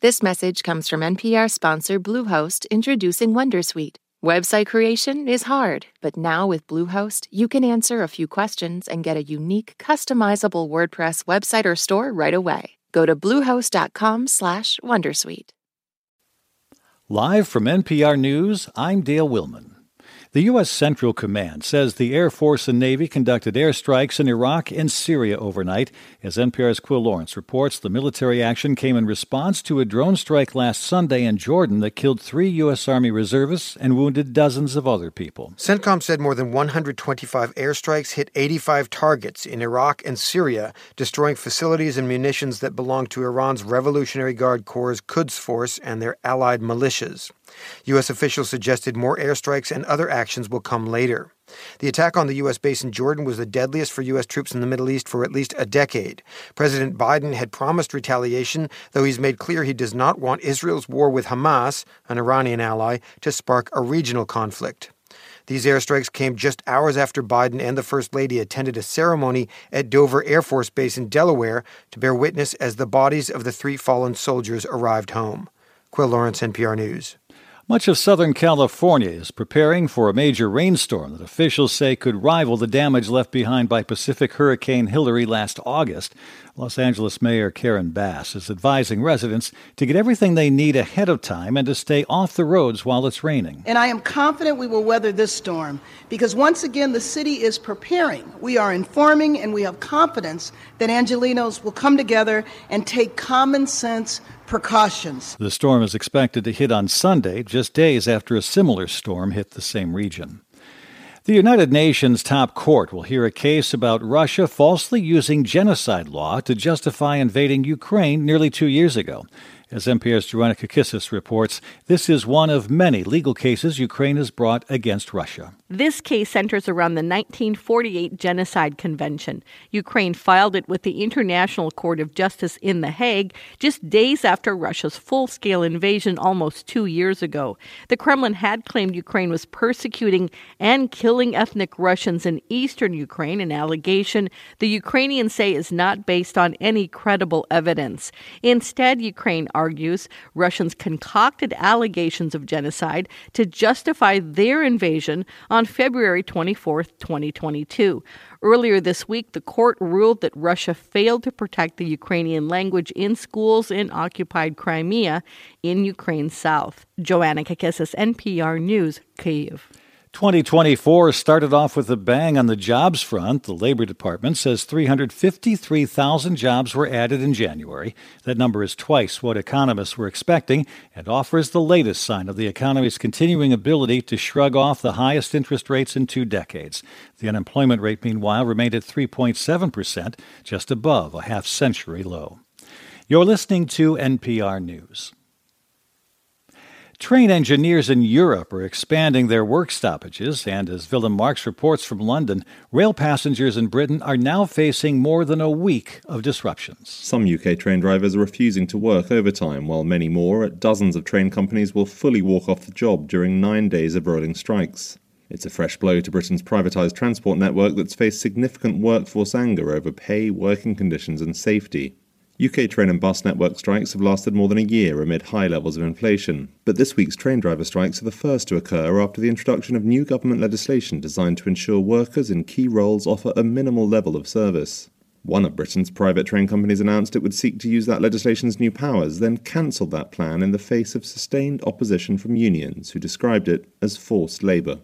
This message comes from NPR sponsor Bluehost introducing Wondersuite. Website creation is hard, but now with Bluehost, you can answer a few questions and get a unique, customizable WordPress website or store right away. Go to bluehost.com/wondersuite. Live from NPR News, I'm Dale Willman. The U.S. Central Command says the Air Force and Navy conducted airstrikes in Iraq and Syria overnight. As NPR's Quil Lawrence reports, the military action came in response to a drone strike last Sunday in Jordan that killed three U.S. Army reservists and wounded dozens of other people. CENTCOM said more than 125 airstrikes hit 85 targets in Iraq and Syria, destroying facilities and munitions that belong to Iran's Revolutionary Guard Corps' Quds Force and their allied militias. U.S. officials suggested more airstrikes and other actions will come later. The attack on the U.S. base in Jordan was the deadliest for U.S. troops in the Middle East for at least a decade. President Biden had promised retaliation, though he's made clear he does not want Israel's war with Hamas, an Iranian ally, to spark a regional conflict. These airstrikes came just hours after Biden and the First Lady attended a ceremony at Dover Air Force Base in Delaware to bear witness as the bodies of the three fallen soldiers arrived home. Quil Lawrence, NPR News. Much of Southern California is preparing for a major rainstorm that officials say could rival the damage left behind by Pacific Hurricane Hilary last August. Los Angeles Mayor Karen Bass is advising residents to get everything they need ahead of time and to stay off the roads while it's raining. And I am confident we will weather this storm because once again the city is preparing. We are informing and we have confidence that Angelenos will come together and take common sense precautions. The storm is expected to hit on Sunday, just days after a similar storm hit the same region. The United Nations top court will hear a case about Russia falsely using genocide law to justify invading Ukraine nearly two years ago. As NPR's Joanna Kakissis reports, this is one of many legal cases Ukraine has brought against Russia. This case centers around the 1948 Genocide Convention. Ukraine filed it with the International Court of Justice in The Hague just days after Russia's full scale invasion almost two years ago. The Kremlin had claimed Ukraine was persecuting and killing ethnic Russians in eastern Ukraine, an allegation the Ukrainians say is not based on any credible evidence. Instead, Ukraine argues Russians concocted allegations of genocide to justify their invasion on February 24, 2022. Earlier this week, the court ruled that Russia failed to protect the Ukrainian language in schools in occupied Crimea in Ukraine's south. Joanna Kakissis, NPR News, Kyiv. 2024 started off with a bang on the jobs front. The Labor Department says 353,000 jobs were added in January. That number is twice what economists were expecting and offers the latest sign of the economy's continuing ability to shrug off the highest interest rates in two decades. The unemployment rate, meanwhile, remained at 3.7%, just above a half century low. You're listening to NPR News. Train engineers in Europe are expanding their work stoppages, and as Willem Marx reports from London, rail passengers in Britain are now facing more than a week of disruptions. Some UK train drivers are refusing to work overtime, while many more at dozens of train companies will fully walk off the job during nine days of rolling strikes. It's a fresh blow to Britain's privatised transport network that's faced significant workforce anger over pay, working conditions, and safety. UK train and bus network strikes have lasted more than a year amid high levels of inflation. But this week's train driver strikes are the first to occur after the introduction of new government legislation designed to ensure workers in key roles offer a minimal level of service. One of Britain's private train companies announced it would seek to use that legislation's new powers, then cancelled that plan in the face of sustained opposition from unions who described it as forced labour.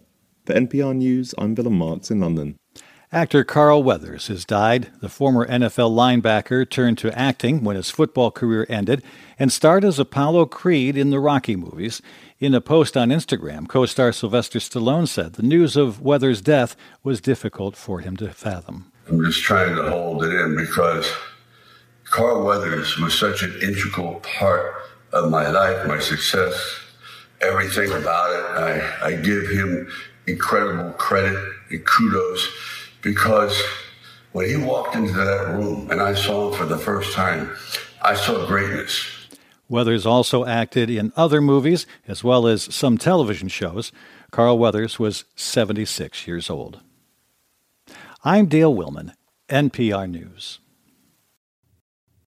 For NPR News, I'm Willem Marx in London. Actor Carl Weathers has died. The former NFL linebacker turned to acting when his football career ended and starred as Apollo Creed in the Rocky movies. In a post on Instagram, co star Sylvester Stallone said the news of Weathers' death was difficult for him to fathom. I'm just trying to hold it in because Carl Weathers was such an integral part of my life, my success, everything about it. I, I give him incredible credit and kudos because when he walked into that room and I saw him for the first time, I saw greatness. Weathers also acted in other movies as well as some television shows. Carl Weathers was 76 years old. I'm Dale Willman, NPR News.